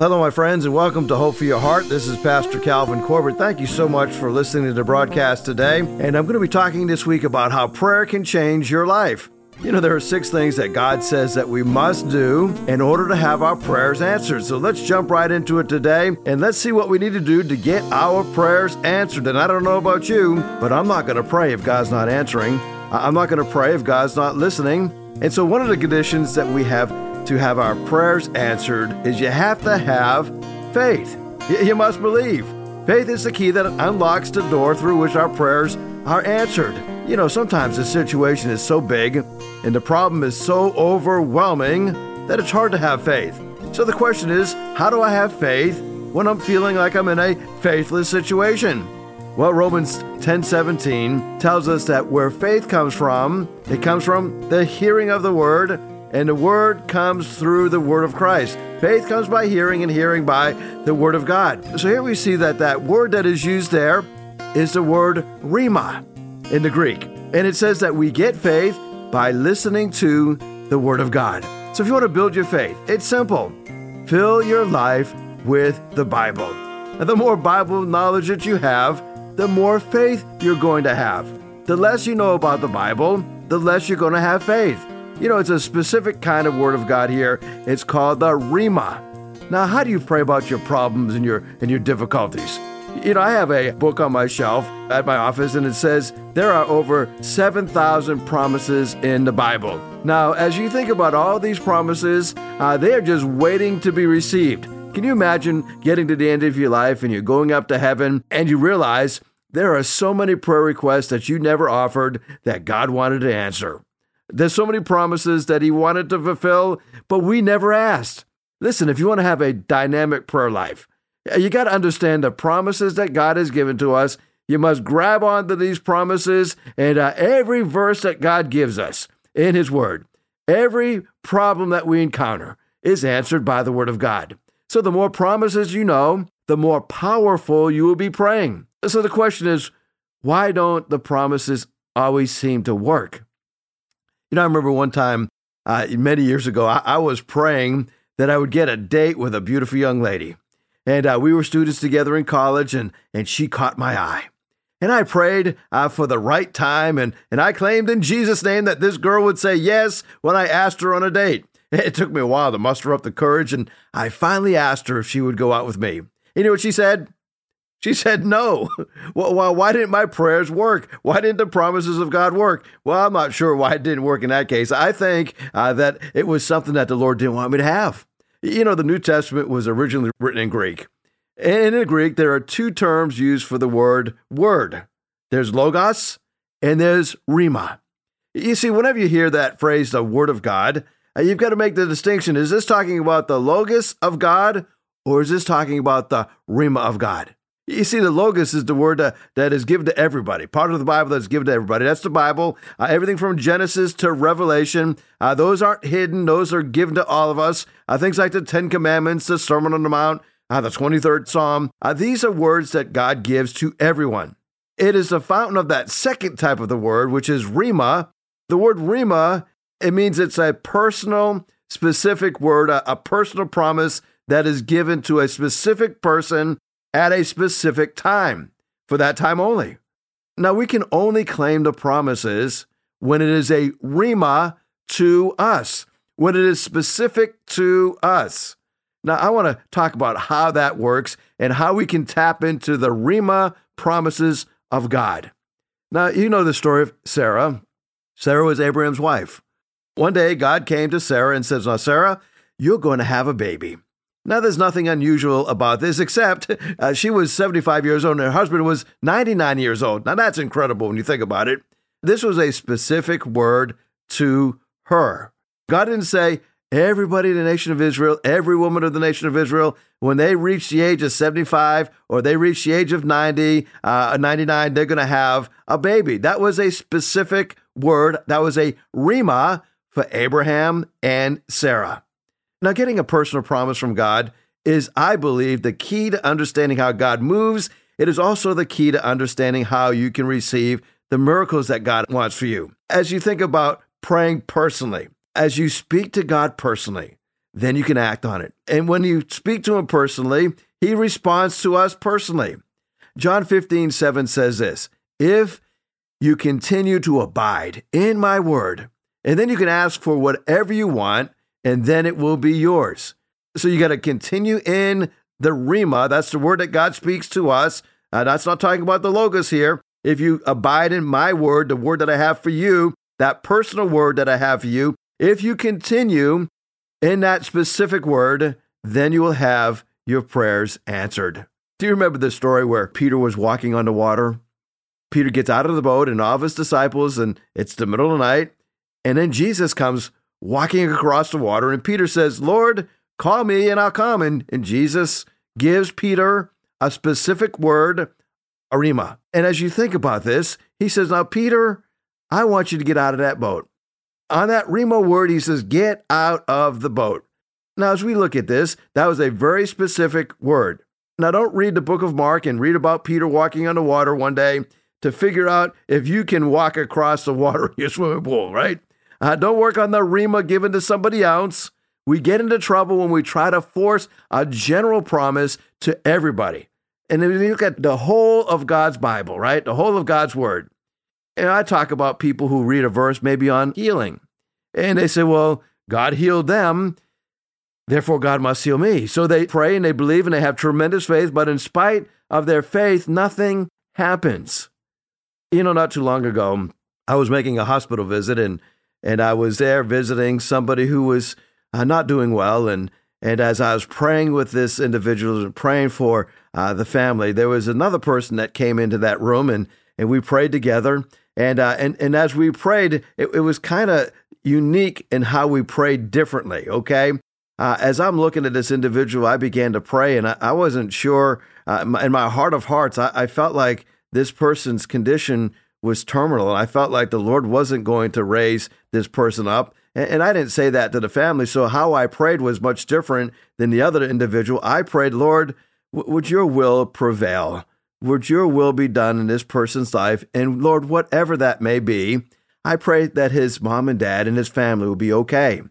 Hello, my friends, and welcome to Hope for Your Heart. This is Pastor Calvin Corbett. Thank you so much for listening to the broadcast today. And I'm going to be talking this week about how prayer can change your life. You know, there are six things that God says that we must do in order to have our prayers answered. So let's jump right into it today and let's see what we need to do to get our prayers answered. And I don't know about you, but I'm not going to pray if God's not answering. I'm not going to pray if God's not listening. And so, one of the conditions that we have to have our prayers answered is you have to have faith. You must believe. Faith is the key that unlocks the door through which our prayers are answered. You know, sometimes the situation is so big and the problem is so overwhelming that it's hard to have faith. So the question is, how do I have faith when I'm feeling like I'm in a faithless situation? Well, Romans 10:17 tells us that where faith comes from, it comes from the hearing of the word and the word comes through the word of Christ. Faith comes by hearing, and hearing by the word of God. So here we see that that word that is used there is the word rhema in the Greek. And it says that we get faith by listening to the word of God. So if you want to build your faith, it's simple. Fill your life with the Bible. And the more Bible knowledge that you have, the more faith you're going to have. The less you know about the Bible, the less you're going to have faith. You know, it's a specific kind of word of God here. It's called the Rhema. Now, how do you pray about your problems and your and your difficulties? You know, I have a book on my shelf at my office, and it says there are over 7,000 promises in the Bible. Now, as you think about all these promises, uh, they are just waiting to be received. Can you imagine getting to the end of your life and you're going up to heaven and you realize there are so many prayer requests that you never offered that God wanted to answer? There's so many promises that he wanted to fulfill, but we never asked. Listen, if you want to have a dynamic prayer life, you got to understand the promises that God has given to us. You must grab onto these promises and uh, every verse that God gives us in His Word, every problem that we encounter is answered by the Word of God. So the more promises you know, the more powerful you will be praying. So the question is, why don't the promises always seem to work? You know, I remember one time uh, many years ago, I, I, was praying that I would get a date with a beautiful young lady. And uh, we were students together in college, and, and she caught my eye. And I prayed uh, for the right time, and, and I claimed in Jesus' name that this girl would say yes when I asked her on a date. It took me a while to muster up the courage, and I finally asked her if she would go out with me. You know what she said? She said no. Well, why didn't my prayers work? Why didn't the promises of God work? Well, I'm not sure why it didn't work in that case. I think uh, that it was something that the Lord didn't want me to have. You know, the New Testament was originally written in Greek. And in Greek, there are two terms used for the word word there's logos and there's rhema. You see, whenever you hear that phrase, the word of God, uh, you've got to make the distinction. Is this talking about the logos of God or is this talking about the rhema of God? You see, the Logos is the word that, that is given to everybody, part of the Bible that's given to everybody. That's the Bible. Uh, everything from Genesis to Revelation, uh, those aren't hidden, those are given to all of us. Uh, things like the Ten Commandments, the Sermon on the Mount, uh, the 23rd Psalm. Uh, these are words that God gives to everyone. It is the fountain of that second type of the word, which is Rhema. The word Rhema, it means it's a personal, specific word, a, a personal promise that is given to a specific person at a specific time, for that time only. Now, we can only claim the promises when it is a rhema to us, when it is specific to us. Now, I want to talk about how that works and how we can tap into the rhema promises of God. Now, you know the story of Sarah. Sarah was Abraham's wife. One day, God came to Sarah and says, Now, Sarah, you're going to have a baby. Now, there's nothing unusual about this except uh, she was 75 years old and her husband was 99 years old. Now, that's incredible when you think about it. This was a specific word to her. God didn't say, everybody in the nation of Israel, every woman of the nation of Israel, when they reach the age of 75 or they reach the age of 90, uh, 99, they're going to have a baby. That was a specific word. That was a rhema for Abraham and Sarah. Now, getting a personal promise from God is, I believe, the key to understanding how God moves. It is also the key to understanding how you can receive the miracles that God wants for you. As you think about praying personally, as you speak to God personally, then you can act on it. And when you speak to him personally, he responds to us personally. John 15, 7 says this If you continue to abide in my word, and then you can ask for whatever you want, and then it will be yours. So you got to continue in the Rhema. That's the word that God speaks to us. Uh, that's not talking about the Logos here. If you abide in my word, the word that I have for you, that personal word that I have for you, if you continue in that specific word, then you will have your prayers answered. Do you remember the story where Peter was walking on the water? Peter gets out of the boat and all of his disciples, and it's the middle of the night. And then Jesus comes walking across the water, and Peter says, Lord, call me and I'll come. And, and Jesus gives Peter a specific word, rhema. And as you think about this, he says, Now, Peter, I want you to get out of that boat. On that rhema word, he says, Get out of the boat. Now, as we look at this, that was a very specific word. Now, don't read the book of Mark and read about Peter walking on the water one day to figure out if you can walk across the water in your swimming pool, right? Uh, don't work on the rhema given to somebody else. We get into trouble when we try to force a general promise to everybody. And if you look at the whole of God's Bible, right? The whole of God's Word. And I talk about people who read a verse maybe on healing. And they say, well, God healed them, therefore God must heal me. So they pray and they believe and they have tremendous faith, but in spite of their faith, nothing happens. You know, not too long ago, I was making a hospital visit and and I was there visiting somebody who was uh, not doing well. And and as I was praying with this individual and praying for uh, the family, there was another person that came into that room, and and we prayed together. And uh, and and as we prayed, it, it was kind of unique in how we prayed differently. Okay. Uh, as I'm looking at this individual, I began to pray, and I, I wasn't sure. Uh, in my heart of hearts, I, I felt like this person's condition was terminal. And I felt like the Lord wasn't going to raise this person up. And, I didn't say that to the family. So how I prayed was much different than the other individual. I prayed, Lord, would your will prevail? Would your will be done in this person's life? And Lord, whatever that may be, I pray that his mom and dad and his family will be okay.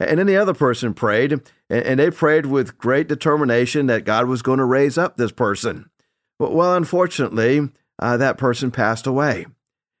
And then the other person prayed, and they prayed with great determination that God was going to raise up this person. But well, unfortunately, uh, that person passed away.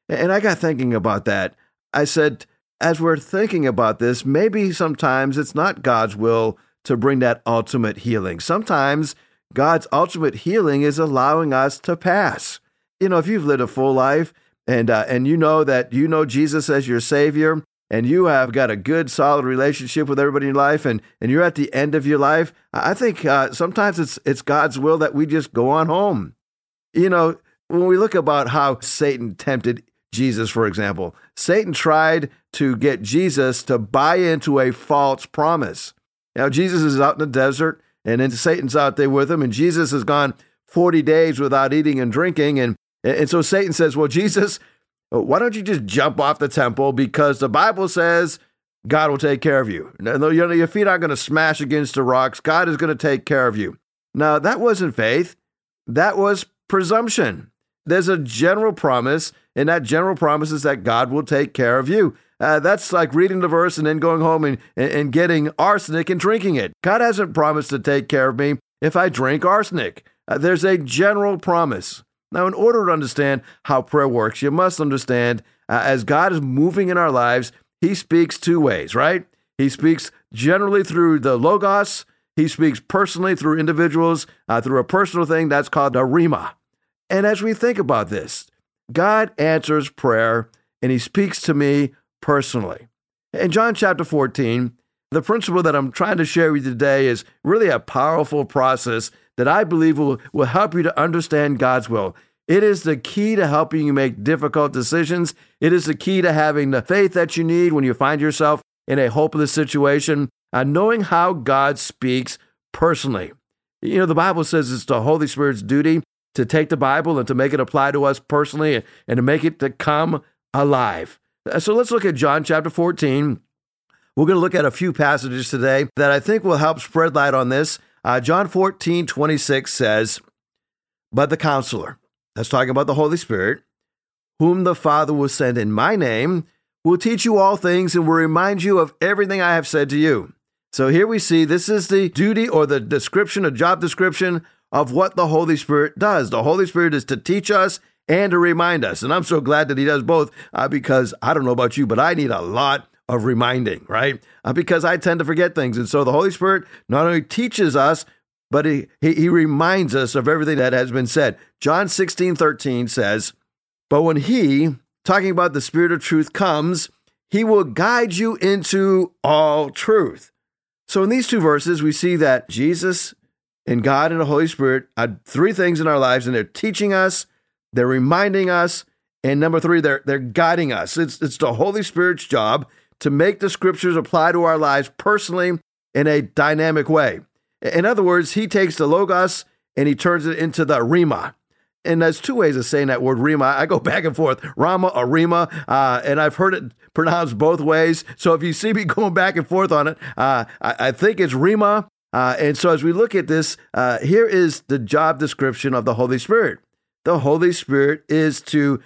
And I got thinking about that. I said, as we're thinking about this, maybe sometimes it's not God's will to bring that ultimate healing. Sometimes God's ultimate healing is allowing us to pass. You know, if you've lived a full life and uh, and you know that you know Jesus as your Savior, and you have got a good, solid relationship with everybody in your life, and and you're at the end of your life, I think uh, sometimes it's it's God's will that we just go on home. You know, when we look about how Satan tempted Jesus, for example, Satan tried to get Jesus to buy into a false promise. Now, Jesus is out in the desert, and then Satan's out there with him, and Jesus has gone 40 days without eating and drinking. And, and so Satan says, Well, Jesus, why don't you just jump off the temple? Because the Bible says God will take care of you. Your feet aren't going to smash against the rocks. God is going to take care of you. Now, that wasn't faith, that was presumption. There's a general promise, and that general promise is that God will take care of you. Uh, that's like reading the verse and then going home and, and getting arsenic and drinking it. God hasn't promised to take care of me if I drink arsenic. Uh, there's a general promise. Now, in order to understand how prayer works, you must understand uh, as God is moving in our lives, He speaks two ways, right? He speaks generally through the Logos, He speaks personally through individuals, uh, through a personal thing that's called a Rhema. And as we think about this, God answers prayer and he speaks to me personally. In John chapter 14, the principle that I'm trying to share with you today is really a powerful process that I believe will, will help you to understand God's will. It is the key to helping you make difficult decisions. It is the key to having the faith that you need when you find yourself in a hopeless situation and knowing how God speaks personally. You know, the Bible says it's the Holy Spirit's duty to take the Bible and to make it apply to us personally and, to make it to come alive. Uh, so let's look at John chapter 14. We're going to look at a few passages today that I think will help spread light on this. Uh, John 14, 26 says, But the counselor, that's talking about the Holy Spirit, whom the Father will send in my name, will teach you all things and will remind you of everything I have said to you. So here we see this is the duty or the description, a job description of what the Holy Spirit does. The Holy Spirit is to teach us and to remind us. And I'm so glad that He does both uh, because I don't know about you, but I need a lot of reminding, right? Uh, because I tend to forget things. And so the Holy Spirit not only teaches us, but he, he, he reminds us of everything that has been said. John 16, 13 says, But when He, talking about the Spirit of truth, comes, He will guide you into all truth. So in these two verses, we see that Jesus and God and the Holy Spirit are three things in our lives, and they're teaching us, they're reminding us, and number three, they're they're guiding us. It's it's the Holy Spirit's job to make the scriptures apply to our lives personally in a dynamic way. In other words, he takes the logos and he turns it into the rhema. And there's two ways of saying that word rima. I go back and forth, rama or rima, uh, and I've heard it pronounced both ways. So if you see me going back and forth on it, uh, I, I, think it's rhema. Uh, and so as we look at this, uh, here is the job description of the Holy Spirit. The Holy Spirit is to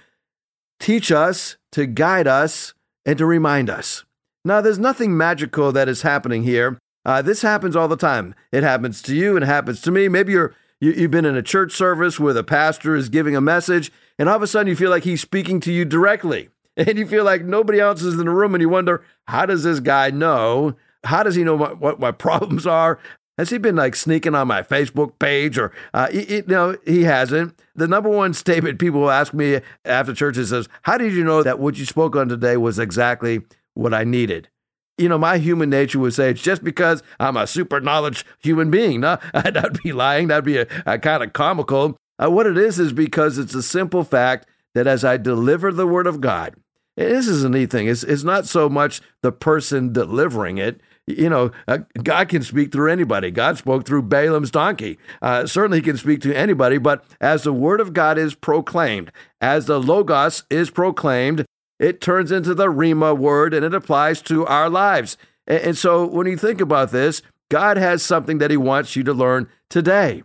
teach us, to guide us, and to remind us. Now, there's nothing magical that is happening here. Uh, this happens all the time. It happens to you it happens to me. Maybe you're you, you've been in a church service where the pastor is giving a message, and all of a sudden you feel like he's speaking to you directly, and you feel like nobody else is in the room, and you wonder how does this guy know? How does he know what, what my problems are? Has he been like sneaking on my Facebook page or, uh, he, he, no, he hasn't. The number one statement people ask me after church is, says, how did you know that what you spoke on today was exactly what I needed? You know, my human nature would say it's just because I'm a super knowledge human being. No, that'd be lying. That'd be a, a kind of comical. Uh, what it is is because it's a simple fact that as I deliver the word of God, this is a neat thing. It's, it's not so much the person delivering it. You know, uh, God can speak through anybody. God spoke through Balaam's donkey. Uh, certainly, He can speak to anybody, but as the word of God is proclaimed, as the Logos is proclaimed, it turns into the Rhema word and it applies to our lives. And, and so when you think about this, God has something that He wants you to learn today.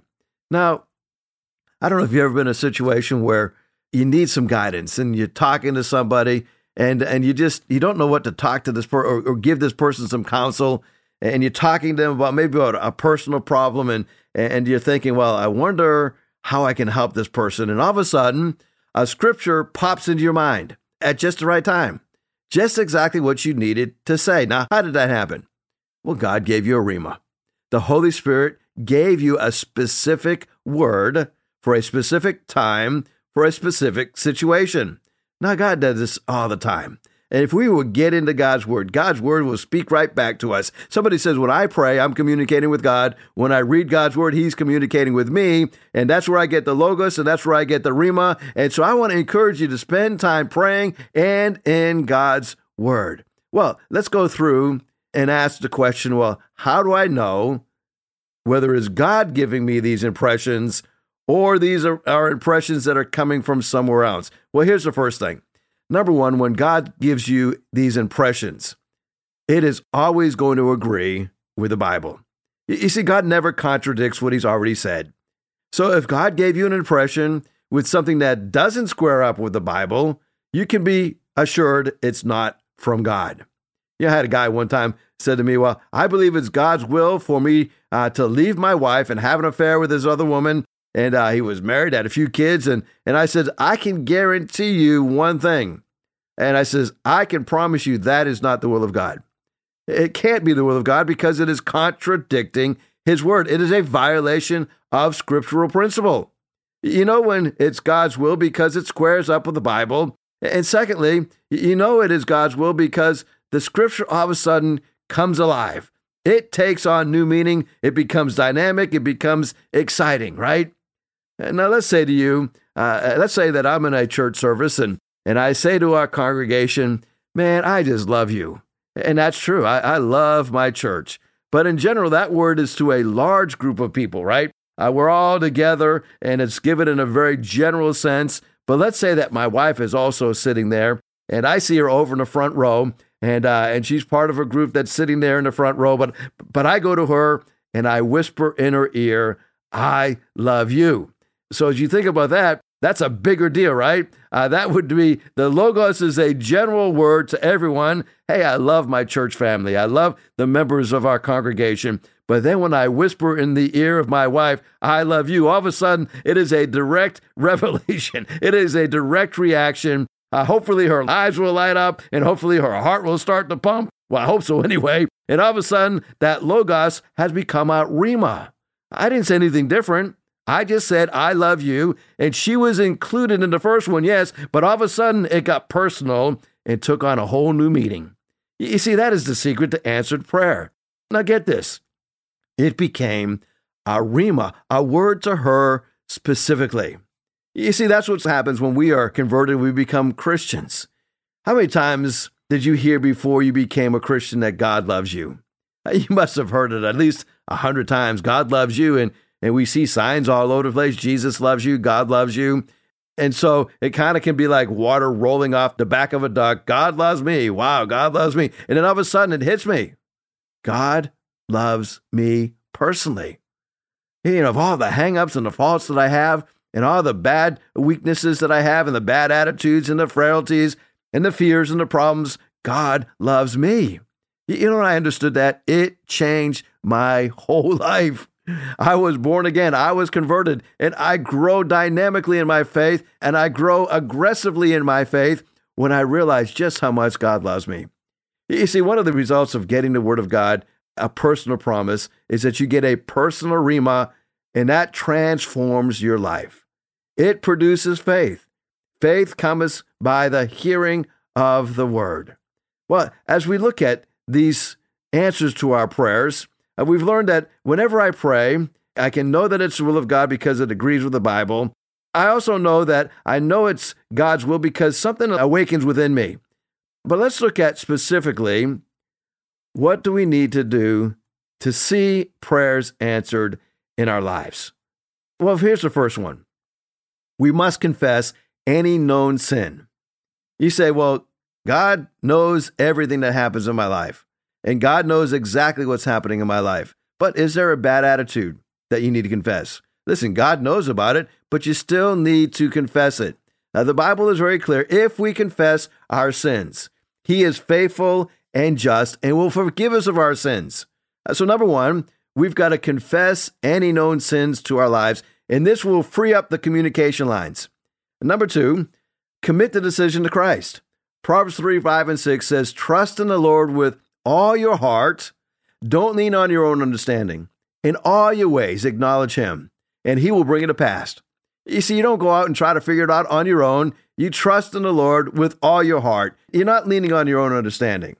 Now, I don't know if you've ever been in a situation where you need some guidance and you're talking to somebody and and you just you don't know what to talk to this person or, or, give this person some counsel. And you're talking to them about maybe about a personal problem and and you're thinking well i wonder how i can help this person. And all of a sudden a scripture pops into your mind at just the right time just exactly what you needed to say. Now how did that happen? Well god gave you a rhema. The holy spirit gave you a specific word for a specific time for a specific situation now, God does this all the time. And if we would get into God's word, God's word will speak right back to us. Somebody says, When I pray, I'm communicating with God. When I read God's word, He's communicating with me. And that's where I get the Logos and that's where I get the Rhema. And so I want to encourage you to spend time praying and in God's word. Well, let's go through and ask the question well, how do I know whether it's God giving me these impressions or these are, are impressions that are coming from somewhere else? Well, here's the first thing. Number one, when God gives you these impressions, it is always going to agree with the Bible. You see, God never contradicts what He's already said. So if God gave you an impression with something that doesn't square up with the Bible, you can be assured it's not from God. You know, I had a guy one time said to me, Well, I believe it's God's will for me uh, to leave my wife and have an affair with this other woman and uh, he was married, had a few kids, and and I said, I can guarantee you one thing, and I says, I can promise you that is not the will of God. It can't be the will of God because it is contradicting His word. It is a violation of scriptural principle. You know when it's God's will because it squares up with the Bible, and secondly, you know it is God's will because the scripture all of a sudden comes alive. It takes on new meaning. It becomes dynamic. It becomes exciting, right? Now, let's say to you, uh, let's say that I'm in a church service and, and I say to our congregation, man, I just love you. And that's true. I, I love my church. But in general, that word is to a large group of people, right? Uh, we're all together and it's given in a very general sense. But let's say that my wife is also sitting there and I see her over in the front row and, uh, and she's part of a group that's sitting there in the front row. But, but I go to her and I whisper in her ear, I love you. So as you think about that, That's a bigger deal, right? Uh, that would be the Logos is a general word to everyone. Hey, I love my church family. I love the members of our congregation. But then when I whisper in the ear of my wife, I love you, all of a sudden it is a direct revelation. It is a direct reaction. Uh, hopefully her eyes will light up and hopefully her heart will start to pump. Well, I hope so anyway. And all of a sudden that Logos has become a Rhema. I didn't say anything different. I just said, I love you. And she was included in the first one, yes, but all of a sudden it got personal and took on a whole new meaning. You see, that is the secret to answered prayer. Now get this it became a rhema, a word to her specifically. You see, that's what happens when we are converted, we become Christians. How many times did you hear before you became a Christian that God loves you? You must have heard it at least a hundred times. God loves you, and and we see signs all over the place. Jesus loves you, God loves you. And so it kind of can be like water rolling off the back of a duck. God loves me. Wow, God loves me. And then all of a sudden it hits me. God loves me personally. You know, of all the hangups and the faults that I have, and all the bad weaknesses that I have, and the bad attitudes and the frailties and the fears and the problems, God loves me. You know, when I understood that, it changed my whole life. I was born again. I was converted, and I grow dynamically in my faith, and I grow aggressively in my faith when I realize just how much God loves me. You see, one of the results of getting the Word of God, a personal promise, is that you get a personal Rhema, and that transforms your life. It produces faith. Faith comes by the hearing of the Word. Well, as we look at these answers to our prayers, uh, we've learned that whenever I pray, I can know that it's the will of God because it agrees with the Bible. I also know that I know it's God's will because something awakens within me. But let's look at specifically what do we need to do to see prayers answered in our lives? Well, here's the first one we must confess any known sin. You say, well, God knows everything that happens in my life and God knows exactly what's happening in my life. But is there a bad attitude that you need to confess? Listen, God knows about it, but you still need to confess it. Now, the Bible is very clear. If we confess our sins, He is faithful and just and will forgive us of our sins. Uh, so, number one, we've got to confess any known sins to our lives, and this will free up the communication lines. Number two, commit the decision to Christ. Proverbs 3 5 and 6 says, Trust in the Lord with all your heart. Don't lean on your own understanding. In all your ways, acknowledge Him, and He will bring it to pass. You see, you don't go out and try to figure it out on your own. You trust in the Lord with all your heart. You're not leaning on your own understanding.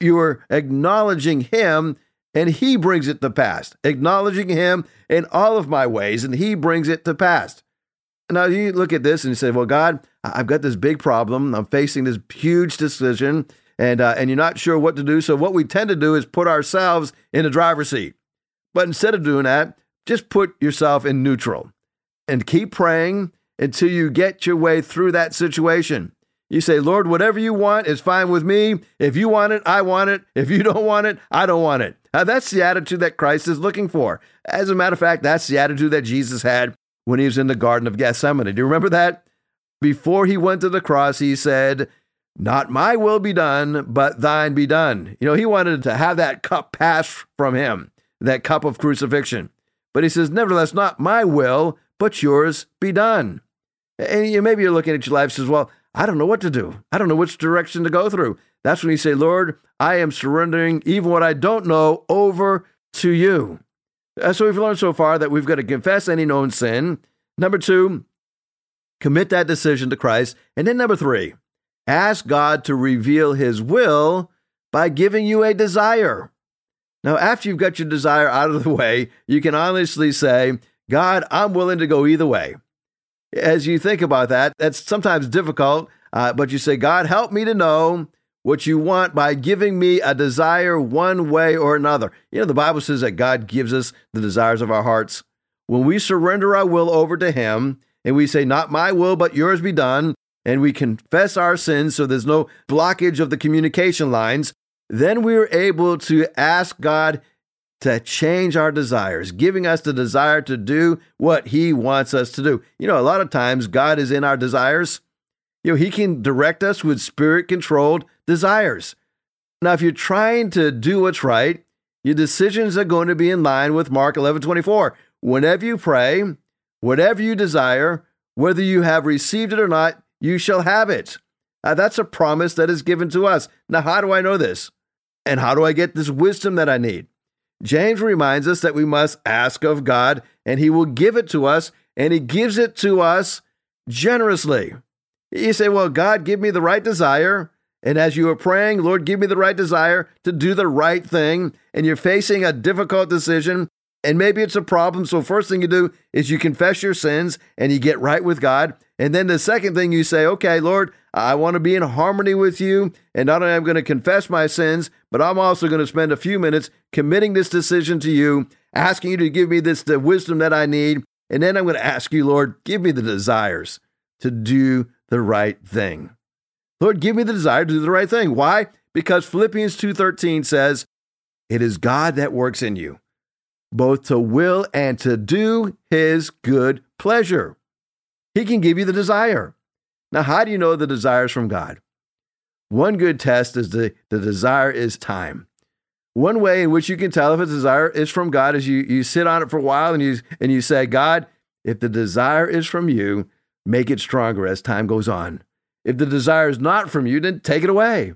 You are acknowledging Him, and He brings it to pass. Acknowledging Him in all of my ways, and He brings it to pass. Now, you look at this and you say, Well, God, I've got this big problem. I'm facing this huge decision and uh, and you're not sure what to do. So what we tend to do is put ourselves in the driver's seat. But instead of doing that, just put yourself in neutral and keep praying until you get your way through that situation. You say, Lord, whatever you want is fine with me. If you want it, I want it. If you don't want it, I don't want it. Now, that's the attitude that Christ is looking for. As a matter of fact, that's the attitude that Jesus had when he was in the Garden of Gethsemane. Do you remember that? Before he went to the cross, he said, not my will be done, but thine be done. You know, he wanted to have that cup pass from him, that cup of crucifixion. But he says, Nevertheless, not my will, but yours be done. And you, maybe you're looking at your life says, Well, I don't know what to do. I don't know which direction to go through. That's when you say, Lord, I am surrendering even what I don't know over to you. Uh, so we've learned so far that we've got to confess any known sin. Number two, commit that decision to Christ. And then number three, Ask God to reveal His will by giving you a desire. Now, after you've got your desire out of the way, you can honestly say, God, I'm willing to go either way. As you think about that, that's sometimes difficult, uh, but you say, God, help me to know what you want by giving me a desire one way or another. You know, the Bible says that God gives us the desires of our hearts. When we surrender our will over to Him and we say, Not my will, but yours be done, and we confess our sins so there's no blockage of the communication lines, then we're able to ask God to change our desires, giving us the desire to do what He wants us to do. You know, a lot of times God is in our desires. You know, He can direct us with spirit controlled desires. Now, if you're trying to do what's right, your decisions are going to be in line with Mark 11 24. Whenever you pray, whatever you desire, whether you have received it or not, you shall have it. Uh, that's a promise that is given to us. Now, how do I know this? And how do I get this wisdom that I need? James reminds us that we must ask of God, and He will give it to us, and He gives it to us generously. You say, Well, God, give me the right desire. And as you are praying, Lord, give me the right desire to do the right thing, and you're facing a difficult decision, and maybe it's a problem. So, first thing you do is you confess your sins and you get right with God. And then the second thing you say, okay, Lord, I want to be in harmony with you. And not only am I going to confess my sins, but I'm also going to spend a few minutes committing this decision to you, asking you to give me this the wisdom that I need. And then I'm going to ask you, Lord, give me the desires to do the right thing. Lord, give me the desire to do the right thing. Why? Because Philippians 2:13 says, "It is God that works in you, both to will and to do his good pleasure." He can give you the desire. Now, how do you know the desire is from God? One good test is the, the desire is time. One way in which you can tell if a desire is from God is you, you sit on it for a while and you, and you say, God, if the desire is from you, make it stronger as time goes on. If the desire is not from you, then take it away.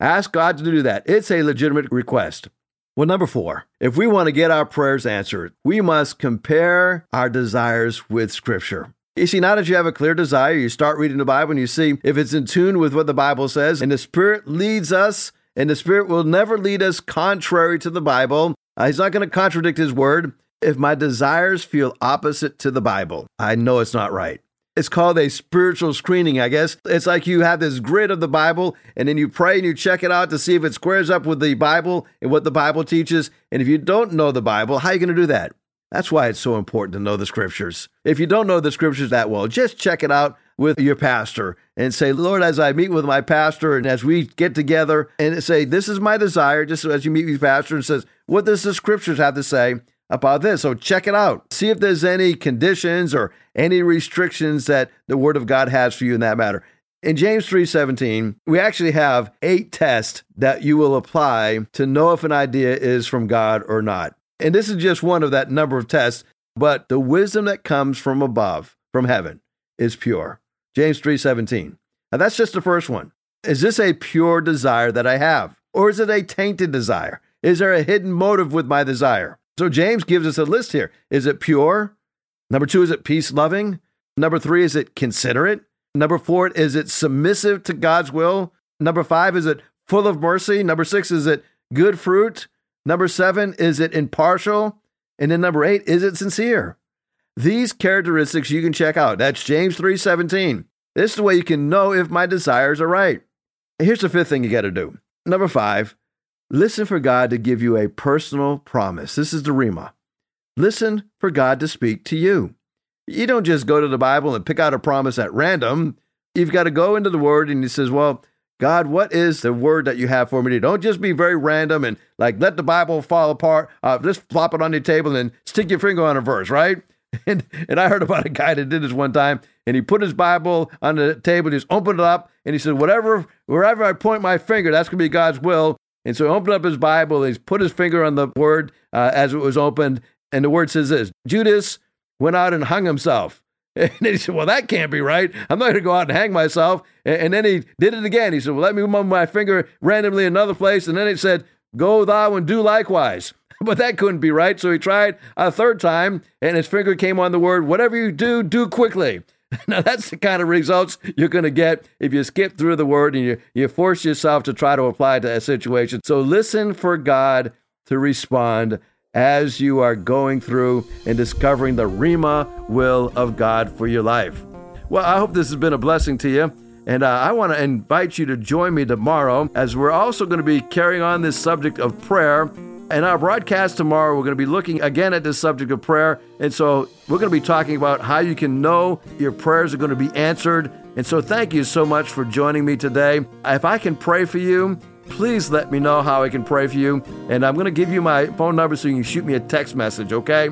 Ask God to do that. It's a legitimate request. Well, number four, if we want to get our prayers answered, we must compare our desires with Scripture. You see, now that you have a clear desire, you start reading the Bible and you see if it's in tune with what the Bible says, and the Spirit leads us, and the Spirit will never lead us contrary to the Bible. Uh, he's not going to contradict His Word. If my desires feel opposite to the Bible, I know it's not right. It's called a spiritual screening, I guess. It's like you have this grid of the Bible, and then you pray and you check it out to see if it squares up with the Bible and what the Bible teaches. And if you don't know the Bible, how are you going to do that? That's why it's so important to know the scriptures. If you don't know the scriptures that well, just check it out with your pastor and say, Lord, as I meet with my pastor and as we get together and say, This is my desire, just as you meet with your pastor and says, What does the scriptures have to say about this? So check it out. See if there's any conditions or any restrictions that the word of God has for you in that matter. In James 3:17, we actually have eight tests that you will apply to know if an idea is from God or not. And this is just one of that number of tests, but the wisdom that comes from above, from heaven, is pure. James 3:17. Now that's just the first one. Is this a pure desire that I have? Or is it a tainted desire? Is there a hidden motive with my desire? So James gives us a list here. Is it pure? Number two, is it peace loving? Number three, is it considerate? Number four, is it submissive to God's will? Number five, is it full of mercy? Number six, is it good fruit? Number seven, is it impartial? And then number eight, is it sincere? These characteristics you can check out. That's James 3:17. This is the way you can know if my desires are right. Here's the fifth thing you got to do. Number five, listen for God to give you a personal promise. This is the Rhema. Listen for God to speak to you. You don't just go to the Bible and pick out a promise at random. You've got to go into the Word and He says, Well, God, what is the word that you have for me? Don't just be very random and like let the Bible fall apart. Uh, just flop it on the table and stick your finger on a verse, right? And and I heard about a guy that did this one time, and he put his Bible on the table, just opened it up, and he said, "Whatever, wherever I point my finger, that's gonna be God's will." And so he opened up his Bible, he's put his finger on the word uh, as it was opened, and the word says this: Judas went out and hung himself. And he said, Well, that can't be right. I'm not going to go out and hang myself. And then he did it again. He said, Well, let me move my finger randomly another place. And then he said, Go thou and do likewise. But that couldn't be right. So he tried a third time, and his finger came on the word, Whatever you do, do quickly. Now, that's the kind of results you're going to get if you skip through the word and you, you force yourself to try to apply to a situation. So listen for God to respond as you are going through and discovering the Rhema will of God for your life. Well, I hope this has been a blessing to you. And uh, I want to invite you to join me tomorrow as we're also going to be carrying on this subject of prayer. In our broadcast tomorrow, we're going to be looking again at this subject of prayer. And so we're going to be talking about how you can know your prayers are going to be answered. And so thank you so much for joining me today. If I can pray for you, please let me know how I can pray for you. And I'm going to give you my phone number so you can shoot me a text message, okay?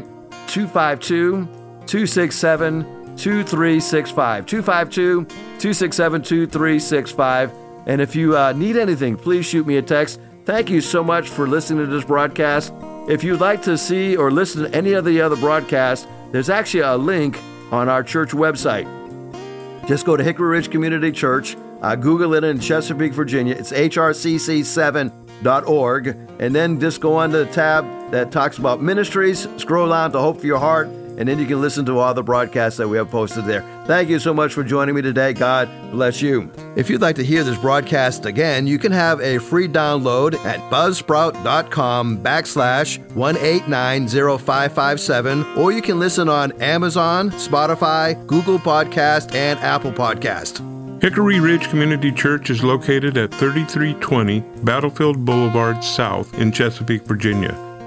252 267 2365. 252 267 2365. And if you uh, need anything, please shoot me a text. Thank you so much for listening to this broadcast. If you'd like to see or listen to any of the other broadcasts, there's actually a link on our church website. Just go to Hickory Ridge Community Church, uh, Google it in Chesapeake, Virginia. It's hrcc7.org. And then just go on to the tab that talks about ministries, scroll down to Hope for Your Heart, and then you can listen to all the broadcasts that we have posted there. Thank you so much for joining me today. God bless you. If you'd like to hear this broadcast again, you can have a free download at buzzsprout.com backslash 1890557, or you can listen on Amazon, Spotify, Google Podcast, and Apple Podcast. Hickory Ridge Community Church is located at 3320 Battlefield Boulevard South in Chesapeake, Virginia.